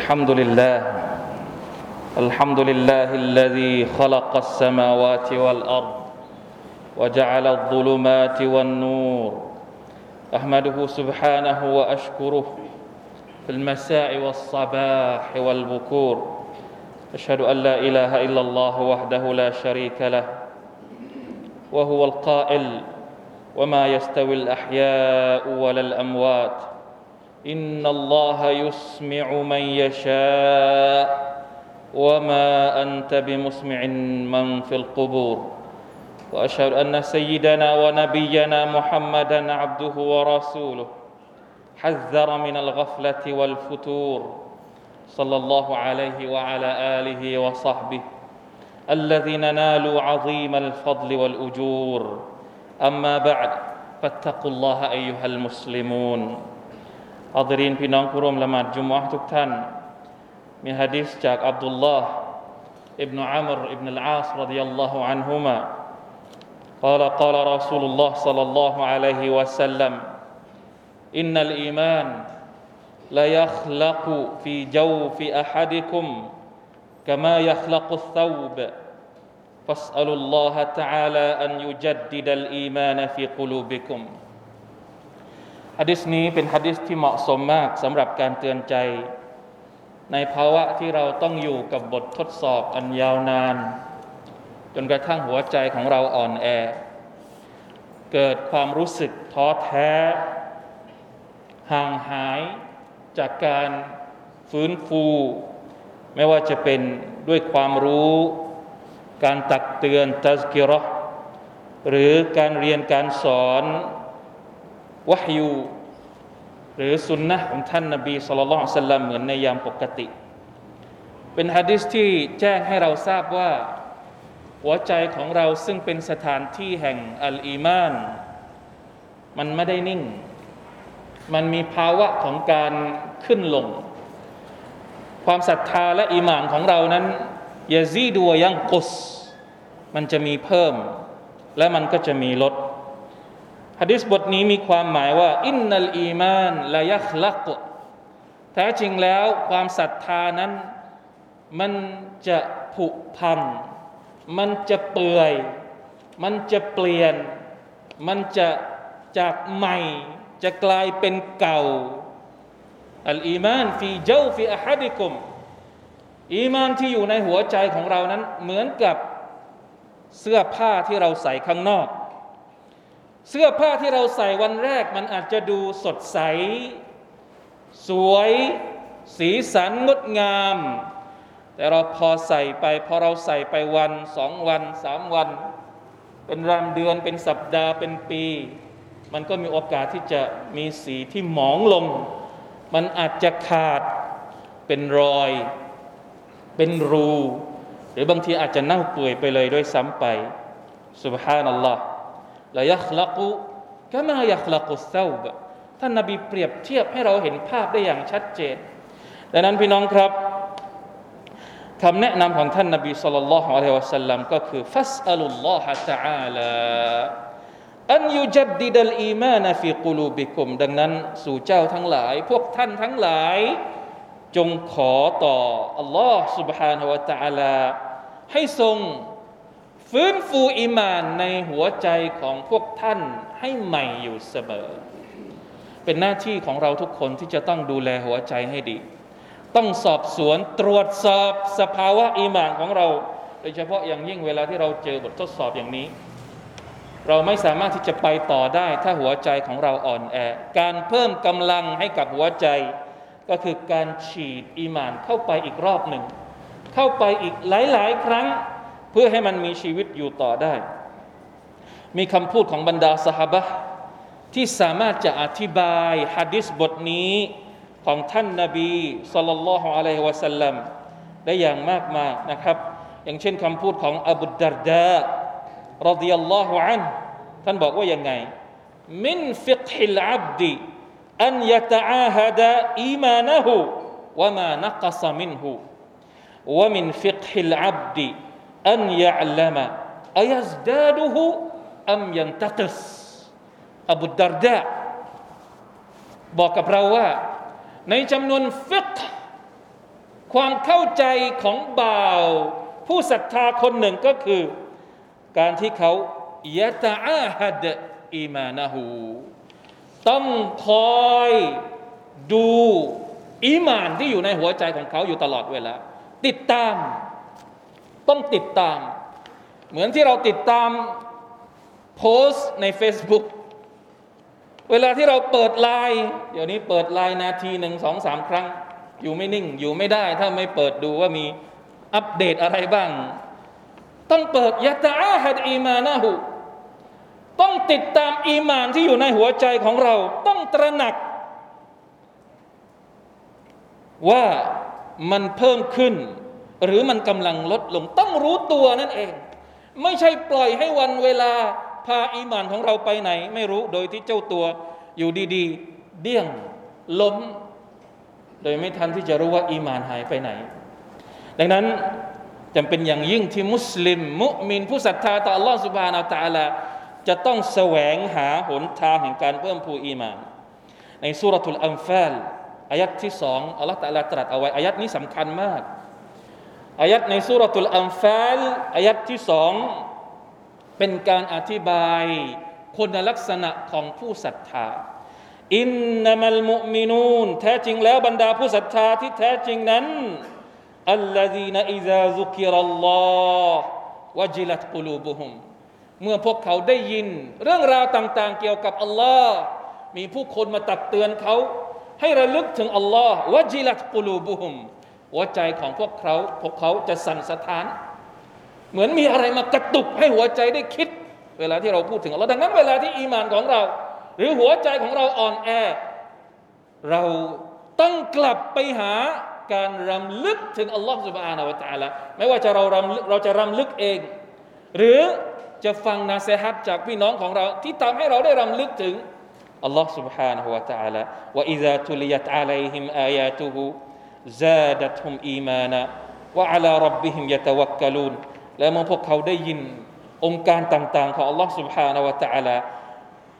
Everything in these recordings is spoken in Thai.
الحمد لله. الحمد لله الذي خلق السماوات والأرض وجعل الظلمات والنور. أحمده سبحانه وأشكره في المساء والصباح والبكور. أشهد أن لا إله إلا الله وحده لا شريك له وهو القائل وما يستوي الأحياء ولا الأموات. إن الله يسمع من يشاء وما أنت بمسمع من في القبور. وأشهد أن سيدنا ونبينا محمدا عبده ورسوله. حذر من الغفلة والفتور. صلى الله عليه وعلى آله وصحبه. الذين نالوا عظيم الفضل والأجور. أما بعد فاتقوا الله أيها المسلمون. อัลรีนพี่น้องผู้ร่วมละหมาดจุมอะทุกท่าน มีฮะดิษจากอับดุลลาห์อิบนุอัมรอิบนุลอาสรดิยัลลอฮุอันฮุมา قال قال رسول الله صلى الله عليه وسلم إن الإيمان ليخلق في جوف أحدكم كما يخلق الثوب فاسألوا الله تعالى أن يجدد الإيمان في قلوبكم ฮะดิษนี้เป็นฮะดิษที่เหมาะสมมากสำหรับการเตือนใจ ในภาวะที่เราต้องอยู่กับบททดสอบอันยาวนาน จนกระทั่งหัวใจของเราอ่อนแอ เกิดความรู้สึกท้อแท้ ห่างหายจากการฟื้นฟู ไม่ว่าจะเป็นด้วยความรู้ การตักเตือนตัสกิรอหรือการเรียนการสอน วะฮยูหรือสุนนะของท่านนบีสุลต่านสัลลัมเหมือนในยามปกติ เป็นฮะดิษที่แจ้งให้เราทราบว่า หัวใจของเราซึ่งเป็นสถานที่แห่งอัลอีมาน มันไม่ได้นิ่ง มันมีภาวะของการขึ้นลง ความศรัทธาและอีมานของเรานั้นยาซีดัวยังกุส มันจะมีเพิ่ม และมันก็จะมีลด ฮะดิษบทนี้มีความหมายว่าอินนัลอีมานลายัคลักแท้จริงแล้วความศรัทธานั้น มันจะผุพัง มันจะเปื่อย มันจะเปลี่ยน มันจะจากใหม่ จะกลายเป็นเก่าอัลอีมานฟีเจ้าฟีอะฮัดิกุมอีมานที่อยู่ในหัวใจของเรานั้นเหมือนกับเสื้อผ้าที่เราใส่ข้างนอก เสื้อผ้าที่เราใส่วันแรกมันอาจจะดูสดใส สวย สีสันงดงาม แต่เราพอใส่ไป พอเราใส่ไปวันสองวันสามวัน เป็นรำเดือนเป็นสัปดาห์เป็นปี มันก็มีโอกาสที่จะมีสีที่หมองลง มันอาจจะขาดเป็นรอย เป็นรู หรือบางทีอาจจะเน่าเปื่อยไปเลยด้วยซ้ำไปสุบฮานัลลอฮ์ ละยัคลักุกะมายัคลักุเซาบท่านนบีเปรียบเทียบให้เราเห็นภาพได้อย่างชัดเจนดังนั้นพี่น้องครับคำแนะนำของท่านนบีสุลต่านละฮ์อะลัยฮิวะสัลลัมก็คือฟัสอัลลอฮะ تعالى อันยุจัดดิดัลอีมานฟีกุลูบิคุมดังนั้นสู่เจ้าทั้งหลาย พวกท่านทั้งหลาย จงขอต่ออัลลอฮ์ سبحانه และ تعالى ให้ทรง ฟื้นฟูอิมานในหัวใจของพวกท่านให้ใหม่อยู่เสมอ เป็นหน้าที่ของเราทุกคนที่จะต้องดูแลหัวใจให้ดี ต้องสอบสวนตรวจสอบสภาวะอิมานของเรา โดยเฉพาะอย่างยิ่งเวลาที่เราเจอบททดสอบอย่างนี้ เราไม่สามารถที่จะไปต่อได้ถ้าหัวใจของเราอ่อนแอ การเพิ่มกำลังให้กับหัวใจ ก็คือการฉีดอิมานเข้าไปอีกรอบหนึ่ง เข้าไปอีกหลาย ๆ ครั้ง เพื่อให้มันมีชีวิตอยู่ต่อได้ มีคำพูดของบรรดาสหบะที่สามารถจะอธิบายฮะดิษบทนี้ของท่านนาบีصلى الله عليه وسلمได้อย่างมากมายนะครับ อย่างเช่นคำพูดของอบูดารดะ رضي الله عنهท่านบอกว่ายังไงمن فقه العبد أن يتعاهد إيمانه وما نقص منه ومن فقه العبدารดาบอกกับเราว่า ในจำนวนฟิกความเข้าใจของบ่าว ผู้ศรัทธาคนหนึ่งก็คือ การที่เขายะตาอาฮัดอีมานะฮูต้องคอยดูอีมานที่อยู่ในหัวใจของเขาอยู่ตลอดเวลาติดตาม ต้องติดตาม เหมือนที่เราติดตามโพสต์ใน Facebook เวลาที่เราเปิดไลน์เดี๋ยวนี้เปิดไลน์นาทีหนึ่งสองสามครั้ง อยู่ไม่นิ่งอยู่ไม่ได้ ถ้าไม่เปิดดูว่ามีอัปเดตอะไรบ้าง ต้องเปิดيتعاهد إيمانهต้องติดตามอีมานที่อยู่ในหัวใจของเรา ต้องตระหนัก ว่ามันเพิ่มขึ้น หรือมันกำลังลดลงต้องรู้ตัวนั่นเอง ไม่ใช่ปล่อยให้วันเวลาพาอีมานของเราไปไหน ไม่รู้โดยที่เจ้าตัวอยู่ดีๆ เดี้ยงล้ม โดยไม่ทันที่จะรู้ว่าอีมานหายไปไหน ดังนั้นจำเป็นอย่างยิ่งที่มุสลิม มุมินผู้ศรัทธาต่อ Allah s u b h a n a h u Taala จะต้องแสวงหาหนทางแห่งการเพิ่มพูอีมาน ในสุรทูลอัมฟาลอายัดที่สองอัลลอฮฺตะลาตรัสเอาไว้อายัดนี้สำคัญมาก อายัดในสุรทูลอัมฟาลอายัดที่สองเป็นการอธิบายคุณลักษณะของผู้ศรัทธาอินนามัลมุมินูนแท้จริงแล้วบรรดาผู้ศรัทธาที่แท้จริงนั้นอัลลอฮีนอิซาซุกิรัลลอฮ์วะจิลัตกุลูบุฮุมเมื่อพวกเขาได้ยิน เรื่องราวต่างๆ เกี่ยวกับอัลลอฮ์มีผู้คนมาตักเตือนเขา ให้ระลึกถึงอัลลอฮ์วะจิลัตกุลูบุฮุม หัวใจของพวกเขาพวกเขาจะสั่นสะท้านเหมือนมีอะไรมากระตุกให้หัวใจได้คิด เวลาที่เราพูดถึงเราดังนั้นเวลาที่อีมานของเรา หรือหัวใจของเราอ่อนแอ เราต้องกลับไปหาการรำลึกถึงอัลลอฮฺสุบฮานาวะตาละไม่ว่าจะเรารำเราจะรำลึกเอง หรือจะฟังนาเซฮัตจากพี่น้องของเรา ที่ทำให้เราได้รำลึกถึงอัลลอฮฺ سبحانه และ تعالى ว่า إذا تليت عليهم آياته زادتهم إيمانا وعلى ربهم يتوكلون และเมื่อพวกเขาได้ยินองค์การต่างๆของอัลลอฮ์ سبحانه และ تعالى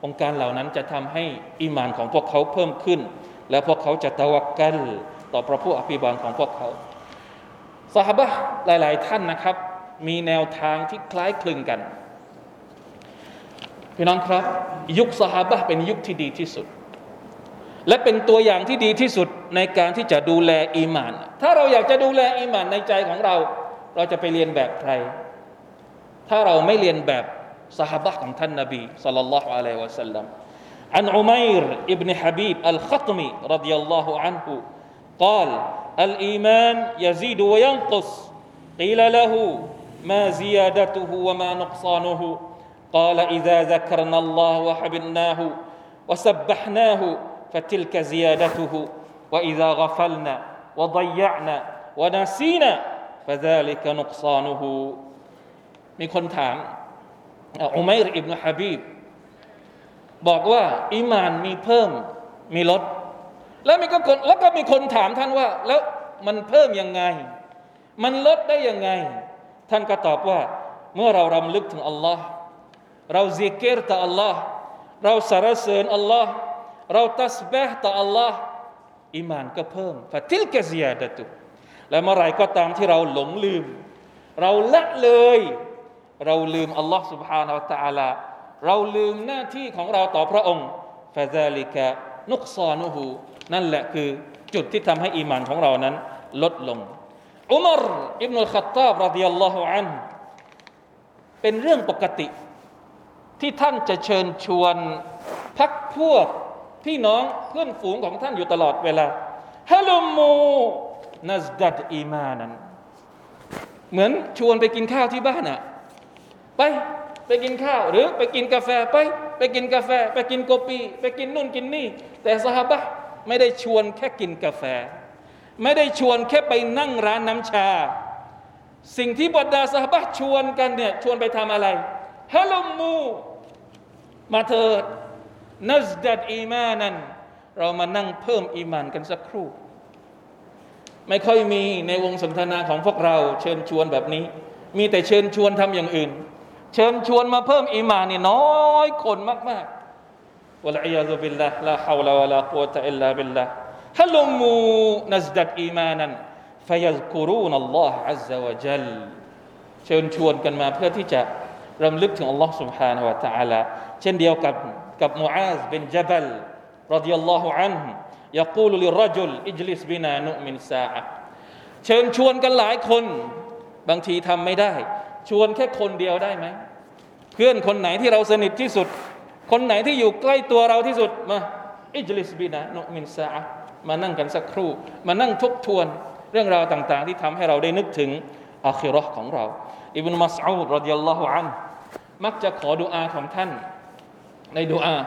องค์การเหล่านั้นจะทำให้อิมานของพวกเขาเพิ่มขึ้น และพวกเขาจะตะวักกัลต่อพระผู้อภิบาลของพวกเขาสหบะหลาย ๆ ท่านนะครับ มีแนวทางที่คล้ายคลึงกัน พี่น้องครับ ยุคสหบะเป็นยุคที่ดีที่สุด และเป็นตัวอย่างที่ดีที่สุดในการที่จะดูแลอีมาน ถ้าเราอยากจะดูแลอีมานในใจของเราเราจะไปเรียนแบบใคร ถ้าเราไม่เรียนแบบสหบะของท่านนบีสัลลัลลอฮุอะลัยฮิวะสัลลัม عن عمير ابن حبيب الخطمي رضي الله عنه قال الإيمان يزيد وينقص قيل له ما زيادته وما نقصانه قال إذا ذكرنا الله وحبناه وسبحناه فتلك زيادته وإذا غفلنا وضيعنا ونسينا فذلك نقصانه มีคนถามอุมัยร์อิบนุฮะบีบบอกว่าอิมานมีเพิ่มมีลด แล้วมีก็คนแล้วก็มีคนถามท่านว่า แล้วมันเพิ่มยังไง มันลดได้ยังไง ท่านก็ตอบว่า เมื่อเรารำลึกถึงอัลลอฮ์เราซิกเกตต่ออัลลอฮ์เราสรรเสริญอัลลอฮ์ เราตัสบห์ต่ออัลลอฮ์อิมานก็เพิ่มฟาติลกะซียาดะตุและเมื่อไรก็ตามที่เราหลงลืม เราละเลย เราลืมอัลลอฮ์ سبحانه และ تعالى เราลืมหน้าที่ของเราต่อพระองค์ฟาซาลิกะนุกซอนุหูนั่นแหละคือจุดที่ทำให้อีมานของเรานั้น ลดลง อุมารอิบนุลขัตตาบรดิยัลลอฮุอันเป็นเรื่องปกติ ที่ท่านจะเชิญชวนพักพวก พี่น้องเพื่อนฝูงของท่านอยู่ตลอดเวลาฮะลุมูนัสดัดอีมานั้น เหมือนชวนไปกินข้าวที่บ้านอะไปไปกินข้าวหรือไปกินกาแฟไป ไปกินกาแฟ ไปกินโกปี ไปกินนู่นกินนี่ แต่สหบะไม่ได้ชวนแค่กินกาแฟ ไม่ได้ชวนแค่ไปนั่งร้านน้ำชา สิ่งที่บรรดาสหบะชวนกันเนี่ยชวนไปทำอะไรฮะลมูมาเถิด นัสดัดอีมานันเรามานั่งเพิ่มอีมานกันสักครู่ ไม่ค่อยมีในวงสนทนาของพวกเรา เชิญชวนแบบนี้ มีแต่เชิญชวนทำอย่างอื่น เชิญชวนมาเพิ่มอีมานนี่น้อยคนมากๆวะลัยยาซุบิลละลาฮาวลาวะลากุวะตะอิลลาบิลละฮัลโลมูนัสดัดอีมานัน فيذكرون الله عز وجل เชิญชวนกันมาเพื่อที่จะรำลึกถึงอัลลอฮ์ سبحانه และ تعالى เช่นเดียวกับ กับมูอาซบินจับลรดิยัลลอฮุอันยากูลุลิรจุลอิจลิสบินานุมิเชิญชวนกันหลายคน บางทีทำไม่ได้ ชวนแค่คนเดียวได้ไหม เพื่อนคนไหนที่เราสนิทที่สุด คนไหนที่อยู่ใกล้ตัวเราที่สุดมาอิจลิสบินานุมินซาอะมานั่งกันสักครู่ มานั่งทบทวนเรื่องราวต่างๆ ที่ทำให้เราได้นึกถึงอาคิเราะฮ์ของเรา อิบนุมัสอูดرضي الله عنهมักจะขอดุอาของท่าน ในดุอา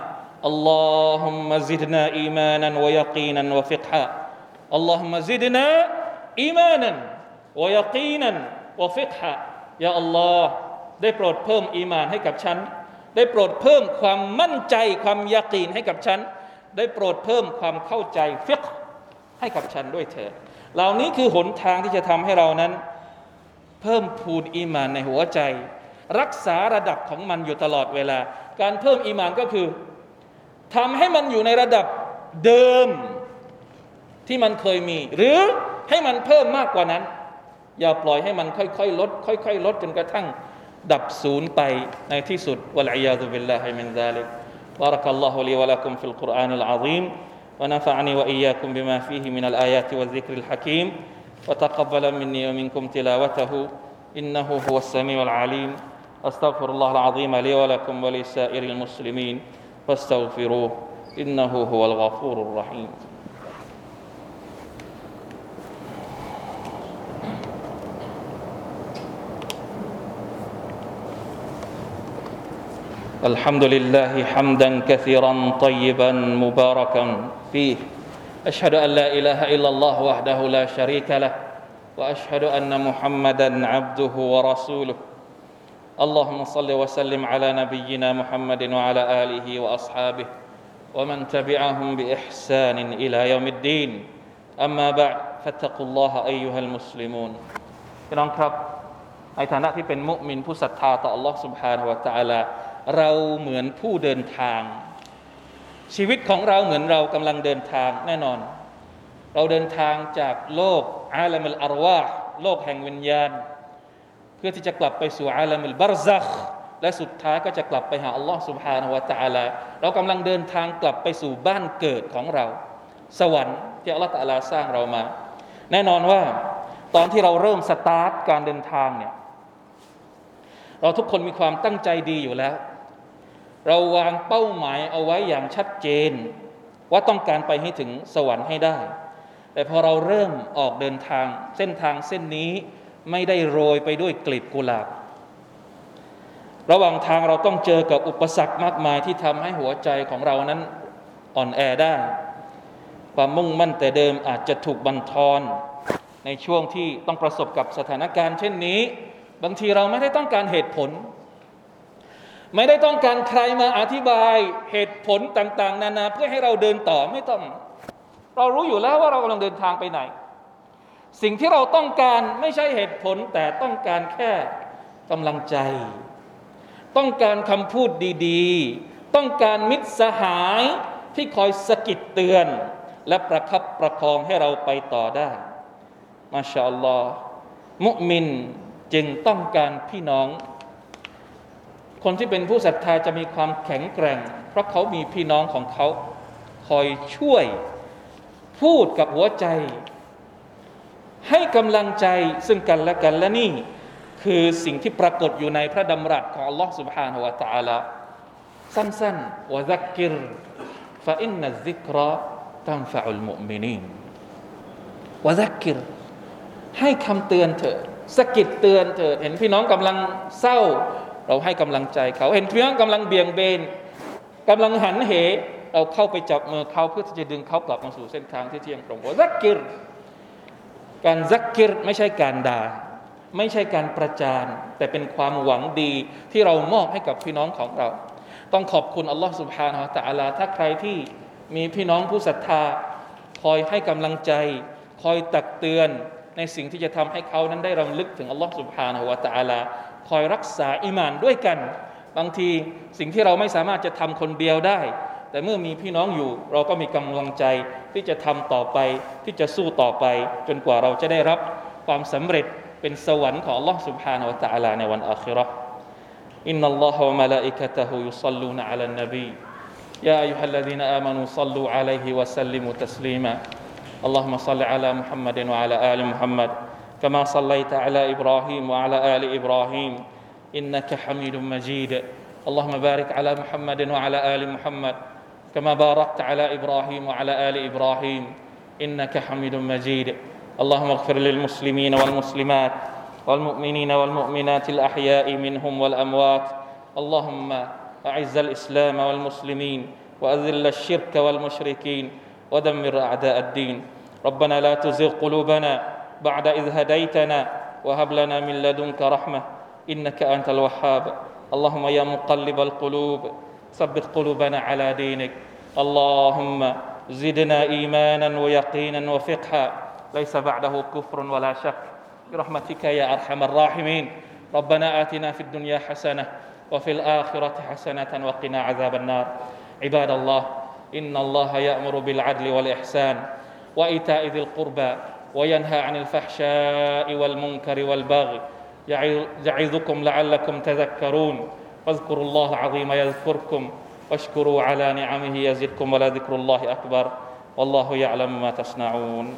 اللهم زدنا إيمانا ويقينا وفقها اللهم زدنا إيمانا ويقينا وفقهاยาอัลลอฮ์ได้โปรดเพิ่มอีมานให้กับฉัน ได้โปรดเพิ่มความมั่นใจความยากีนให้กับฉัน ได้โปรดเพิ่มความเข้าใจฟิกให้กับฉันด้วยเถิดเหล่านี้คือหนทางที่จะทำให้เรานั้น เพิ่มพูนอีมานในหัวใจ รักษาระดับของมันอยู่ตลอดเวลา การเพิ่มอีมานก็คือทำให้มันอยู่ในระดับเดิมที่มันเคยมี หรือให้มันเพิ่มมากกว่านั้น อย่าปล่อยให้มันค่อยๆลด ค่อยๆลดจนกระทั่ง ดับศูนย์ไปในที่สุดวะลัยยาตุบิลลาฮิมินซาลิก بارك الله لي ولكم في القرآن العظيم ونفعني وإياكم بما فيه من الآيات والذكر الحكيم وتقبل مني ومنكم تلاوته إنه هو السميع العليم أستغفر الله العظيم لي ولكم ولسائر المسلمين فاستغفروه إنه هو الغفور الرحيم. الحمد لله حمدا كثيرا طيبا مباركا فيه. أشهد أن لا إله إلا الله وحده لا شريك له وأشهد أن محمدا عبده ورسوله. اللهم صل وسلم على نبينا محمد وعلى آله وأصحابه ومن تبعهم بإحسان إلى يوم الدين أما بعد فاتقوا الله أيها المسلمون พี่น้องครับในฐานะที่เป็นมุมินผู้ศรัทธาต่อ Allah سبحانه และ تعالى เราเหมือนผู้เดินทาง ชีวิตของเราเหมือนเรากำลังเดินทางแน่นอน เราเดินทางจากโลกอาลัมลอารวาโลกแห่งวิญญาณ เ พื่อที่จะกลับไปสู่อาลัมลบารซักและสุดท้ายก็จะกลับไปหาอัลลอฮ์ سبحانه และ تعالى เรากำลังเดินทางกลับไปสู่บ้านเกิดของเรา สวรรค์ที่อัลลอฮ์ตะลาสร้างเรามา แน่นอนว่าตอนที่เราเริ่มสตาร์ทการเดินทางเนี่ยเราทุกคนมีความตั้งใจดีอยู่แล้วเราวางเป้าหมายเอาไว้อย่างชัดเจน ว่าต้องการไปให้ถึงสวรรค์ให้ได้ แต่พอเราเริ่มออกเดินทางเส้นทางเส้นนี้ ไม่ได้โรยไปด้วยกลีบกุหลาบ ระหว่างทางเราต้องเจอกับอุปสรรคมากมายที่ทำให้หัวใจของเรานั้นอ่อนแอได้ ความมุ่งมั่นแต่เดิมอาจจะถูกบันทอนในช่วงที่ต้องประสบกับสถานการณ์ เช่นนี้ บางทีเราไม่ได้ต้องการเหตุผล ไม่ได้ต้องการใครมาอธิบายเหตุผลต่าง ๆ นานาเพื่อให้เราเดินต่อไม่ต้อง เรารู้อยู่แล้วว่าเรากำลังเดินทางไปไหน สิ่งที่เราต้องการไม่ใช่เหตุผลแต่ต้องการแค่กำลังใจ ต้องการคำพูดดีๆ ต้องการมิตรสหายที่คอยสะกิดเตือน และประคับประคองให้เราไปต่อได้มาชาอัลลอฮ์มุมินจึงต้องการพี่น้อง คนที่เป็นผู้ศรัทธาจะมีความแข็งแกร่ง เพราะเขามีพี่น้องของเขาคอยช่วย พูดกับหัวใจ ให้กำลังใจซึ่งกันและกันและนี่ คือสิ่งที่ปรากฏอยู่ในพระดำรัสของ Allah سبحانه และ تعالى สั้นๆวะซักกิรฟาอินนัซิกราตัมฟะอุลมุมินีนวะซักกิรให้คำเตือนเถอะสกิดเตือนเถอะเห็นพี่น้องกำลังเศร้าเราให้กำลังใจเขาเห็นเพื่อนกำลังเบี่ยงเบนกำลังหันเห เราเข้าไปจับมือเขาเพื่อที่จะดึงเขากลับมาสู่เส้นทางที่เที่ยงตรงว่าซักกิร การซักกิรไม่ใช่การด่า ไม่ใช่การประจาน แต่เป็นความหวังดีที่เรามอบให้กับพี่น้องของเรา ต้องขอบคุณอัลลอฮ์สุบฮานาอัลลอฮ์ถ้าใครที่มีพี่น้องผู้ศรัทธา คอยให้กำลังใจ คอยตักเตือนในสิ่งที่จะทำให้เขานั้นได้รำลึกถึงอัลลอฮ์สุบฮานาอัลลอฮ์คอยรักษาอิมานด้วยกัน บางทีสิ่งที่เราไม่สามารถจะทำคนเดียวได้ แต่เมื่อมีพี่น้องอยู่ เราก็มีกำลังใจที่จะทำต่อไป ที่จะสู้ต่อไป จนกว่าเราจะได้รับความสำเร็จเป็นสวรรค์ของ Allah سبحانه และ تعالى ในวันอาคิเราะห์ إن الله وملائكته يصلون على النبي يا أيها الذين آمنوا صلوا عليه وسلموا تسليما اللهم صل على محمد وعلى آل محمد كما صليت على إبراهيم وعلى آل إبراهيم إنك حميد مجيد اللهم بارك على محمد وعلى آل محمد كما باركت على إبراهيم وعلى آل إبراهيم إنك حميد مجيد. اللهم اغفر للمسلمين والمسلمات والمؤمنين والمؤمنات الأحياء منهم والأموات. اللهم أعز الإسلام والمسلمين وأذل الشرك والمشركين ودمر أعداء الدين. ربنا لا تزغ قلوبنا بعد إذ هديتنا وهب لنا من لدنك رحمة إنك أنت الوهاب. اللهم يا مقلب القلوب ثبت قلوبنا على دينك. اللهم زدنا إيمانا ويقينا وفقها. ليس بعده كفر ولا شك. برحمتك يا أرحم الراحمين. ربنا آتنا في الدنيا حسنة وفي الآخرة حسنة وقنا عذاب النار. عباد الله إن الله يأمر بالعدل والإحسان وإيتاء ذي القربى وينهى عن الفحشاء والمنكر والبغي. يعظكم لعلكم تذكرون. واذكروا الله العظيم يذكركم واشكروا على نعمه يزدكم ولذكر الله أكبر والله يعلم ما تصنعون